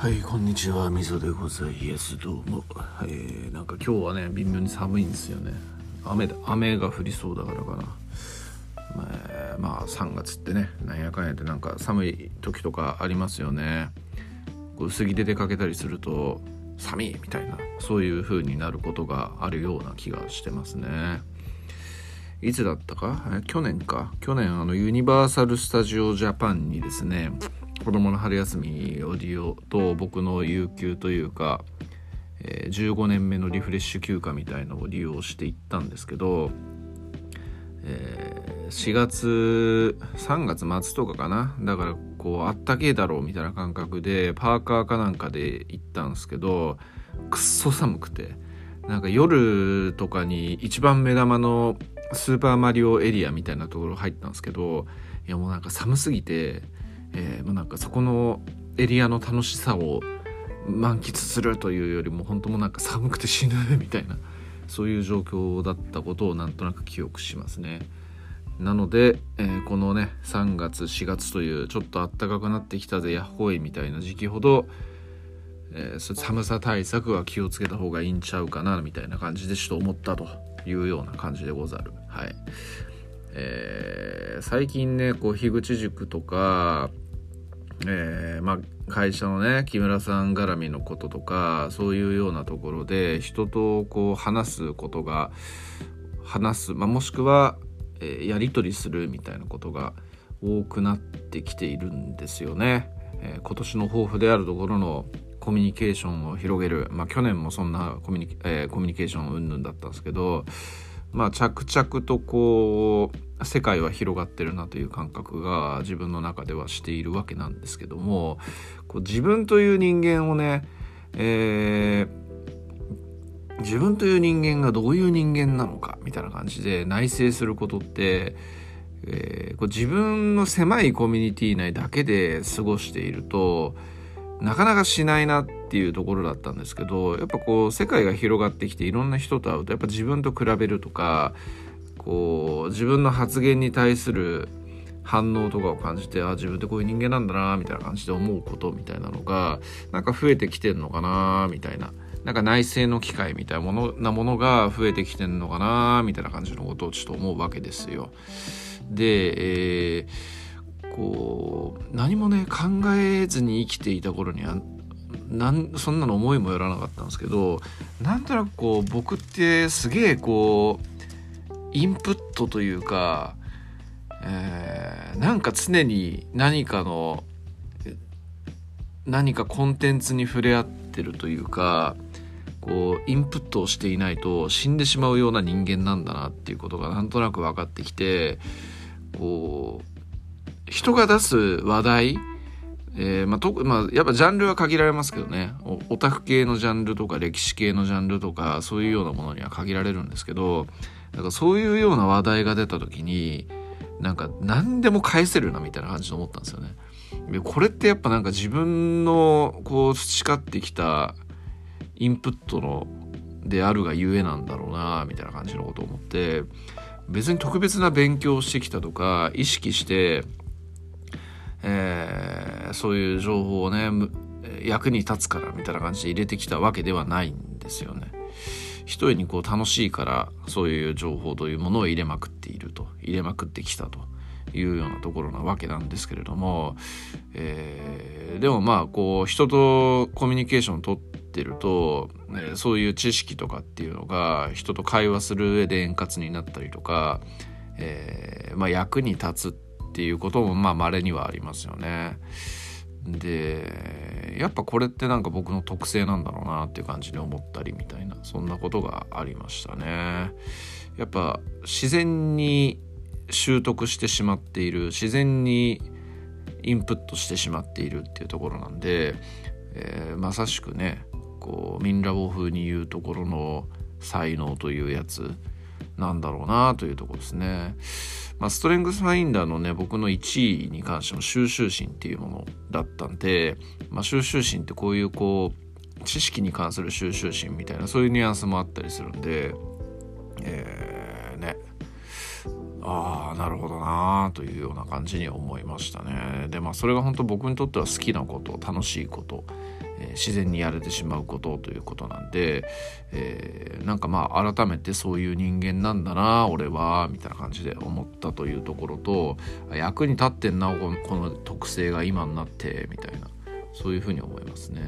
はいこんにちは。みそでございます。どうも、えー、なんか今日はね微妙に寒いんですよね。雨だ雨が降りそうだからかな。まあ、まあ、3月ってねなんやかんやってなんか寒い時とかありますよね。薄着で出かけたりすると寒いみたいなそういう風になることがあるような気がしてますね。いつだったか？去年か。去年あのユニバーサル・スタジオ・ジャパンにですね子供の春休みを利用と僕の有給というか、えー、15年目のリフレッシュ休暇みたいのを利用して行ったんですけど、えー、4月3月末とかかな。だからこうあったけえだろうみたいな感覚でパーカーかなんかで行ったんですけどくっそ寒くて。なんか夜とかに一番目玉のスーパーマリオエリアみたいなところ入ったんですけどいやもうなんか寒すぎてえー、もうなんかそこのエリアの楽しさを満喫するというよりも本当もなんか寒くて死ぬみたいなそういう状況だったことをなんとなく記憶しますね。なので、えー、このね3月4月というちょっと暖かくなってきたぜやっほいみたいな時期ほど、えー、寒さ対策は気をつけた方がいいんちゃうかなみたいな感じでちょっと思ったというような感じでござる。はい。えー、最近ねこう樋口塾とか、えー、まあ、会社のね木村さん絡みのこととかそういうようなところで人とこう話すことが話す、まあ、もしくは、えー、やり取りするみたいなことが多くなってきているんですよね。えー、今年の抱負であるところのコミュニケーションを広げる、まあ、去年もそんなコミュニ,、え、コミュニケーション云々だったんですけどまあ、着々とこう世界は広がってるなという感覚が自分の中ではしているわけなんですけどもこう自分という人間をね、えー、自分という人間がどういう人間なのかみたいな感じで内省することって、えー、こう自分の狭いコミュニティ内だけで過ごしているとなかなかしないなっていうところだったんですけどやっぱこう世界が広がってきていろんな人と会うとやっぱ自分と比べるとかこう自分の発言に対する反応とかを感じてあ自分ってこういう人間なんだなみたいな感じで思うことみたいなのがなんか増えてきてんのかなみたいななんか内政の機会みたいなものなものが増えてきてんのかなみたいな感じのことをちょっと思うわけですよ。で、えーこう何もね考えずに生きていた頃にはなんそんなの思いもよらなかったんですけどなんとなくこう僕ってすげえこうインプットというか、えー、なんか常に何かの何かコンテンツに触れ合ってるというかこうインプットをしていないと死んでしまうような人間なんだなっていうことがなんとなく分かってきてこう人が出す話題、えー、まあ、とまあ、やっぱジャンルは限られますけどね。オタク系のジャンルとか歴史系のジャンルとかそういうようなものには限られるんですけどだかそういうような話題が出た時になんか何でも返せるなみたいな感じで思ったんですよね。でこれってやっぱなんか自分のこう培ってきたインプットのであるがゆえなんだろうなみたいな感じのことを思って別に特別な勉強をしてきたとか意識してえー、そういう情報をね役に立つからみたいな感じで入れてきたわけではないんですよね。一重にこう楽しいからそういう情報というものを入れまくっていると入れまくってきたというようなところなわけなんですけれども、えー、でもまあこう人とコミュニケーションをとってると、えー、そういう知識とかっていうのが人と会話する上で円滑になったりとか、えー、まあ、役に立つっていうこともまあ稀にはありますよね。でやっぱこれってなんか僕の特性なんだろうなっていう感じに思ったりみたいなそんなことがありましたね。やっぱ自然に習得してしまっている自然にインプットしてしまっているっていうところなんで、えー、まさしくねこうミンラボ風に言うところの才能というやつなんだろうなというところですね。まあ、ストレングスファインダーのね僕の1位に関しても収集心っていうものだったんで、まあ、収集心ってこういうこう知識に関する収集心みたいなそういうニュアンスもあったりするんでえー、ね。ああなるほどなあというような感じに思いましたね。でまあそれが本当僕にとっては好きなこと楽しいこと、えー、自然にやれてしまうことということなんで、えー、なんかまあ改めてそういう人間なんだな俺はみたいな感じで思ったというところと役に立ってんなこの特性が今になってみたいなそういうふうに思いますね。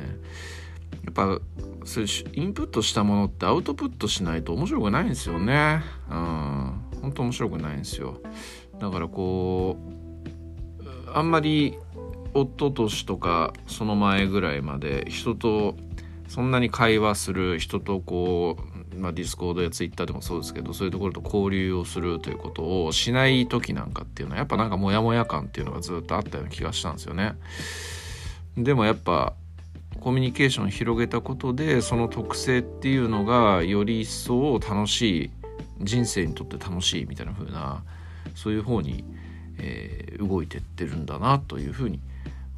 やっぱそれインプットしたものってアウトプットしないと面白くないんですよね。うん。本当面白くないんですよ。だからこうあんまり一昨年とかその前ぐらいまで人とそんなに会話する人とこう、まあ、ディスコードやツイッターでもそうですけどそういうところと交流をするということをしない時なんかっていうのはやっぱなんかモヤモヤ感っていうのがずっとあったような気がしたんですよね。でもやっぱコミュニケーションを広げたことでその特性っていうのがより一層楽しい人生にとって楽しいみたいな風なそういう方に、えー、動いてってるんだなというふうに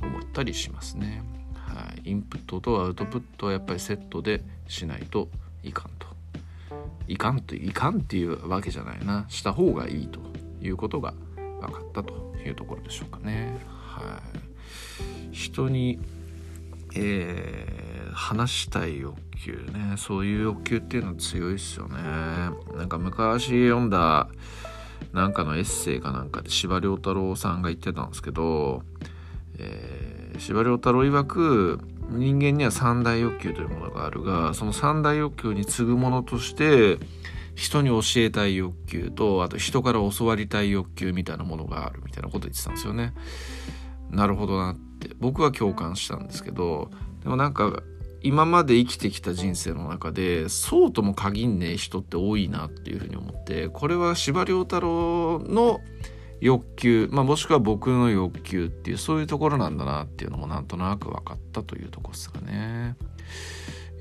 思ったりしますね。はい、インプットとアウトプットはやっぱりセットでしないといかんと。いかんといかんっていうわけじゃないなした方がいいということが分かったというところでしょうかね。はい、人にえー、話したい欲求ねそういう欲求っていうのは強いですよねなんか昔読んだなんかのエッセイかなんかで司馬太郎さんが言ってたんですけど、司馬太郎曰く人間には三大欲求というものがあるがその三大欲求に次ぐものとして人に教えたい欲求とあと人から教わりたい欲求みたいなものがあるみたいなこと言ってたんですよね。なるほどなって僕は共感したんですけどでもなんか今まで生きてきた人生の中でそうとも限んねえ人って多いなっていうふうに思ってこれは司馬太郎の欲求、まあ、もしくは僕の欲求っていうそういうところなんだなっていうのもなんとなく分かったというとこですかね。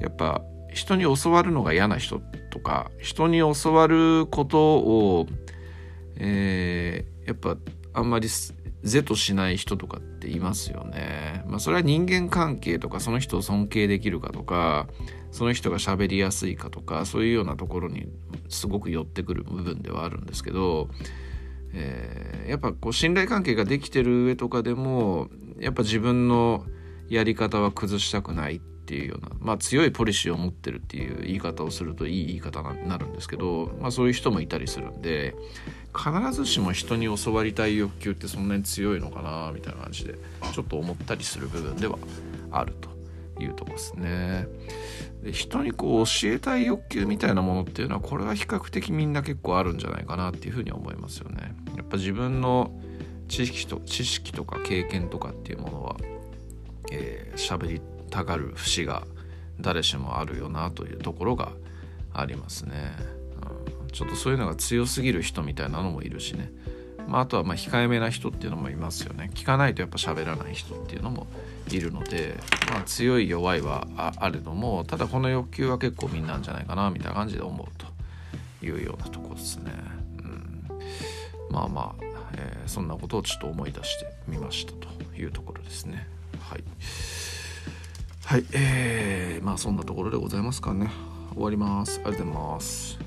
やっぱ人に教わるのが嫌な人とか人に教わることを、えー、やっぱあんまり是としない人とかっていますよね。まあそれは人間関係とかその人を尊敬できるかとかその人が喋りやすいかとかそういうようなところにすごく寄ってくる部分ではあるんですけど、えー、やっぱこう信頼関係ができてる上とかでもやっぱ自分のやり方は崩したくないっていうような、まあ、強いポリシーを持ってるっていう言い方をするといい言い方になるんですけど、まあ、そういう人もいたりするんで必ずしも人に教わりたい欲求ってそんなに強いのかなみたいな感じでちょっと思ったりする部分ではあると。いうとこですね。で人にこう教えたい欲求みたいなものっていうのはこれは比較的みんな結構あるんじゃないかなっていうふうに思いますよね。やっぱ自分の知識と知識とか経験とかっていうものは喋、えー、りたがる節が誰しもあるよなというところがありますね、うん、ちょっとそういうのが強すぎる人みたいなのもいるしね、まあ、あとはま控えめな人っていうのもいますよね聞かないとやっぱ喋らない人っていうのもいるので、まあ、強い弱いはあれどもただこの欲求は結構みんなんじゃないかなみたいな感じで思うというようなとこですね、うん、まあまあ、えー、そんなことをちょっと思い出してみましたというところですねはい。はい、えー、まあそんなところでございますかね。終わります。ありがとうございます。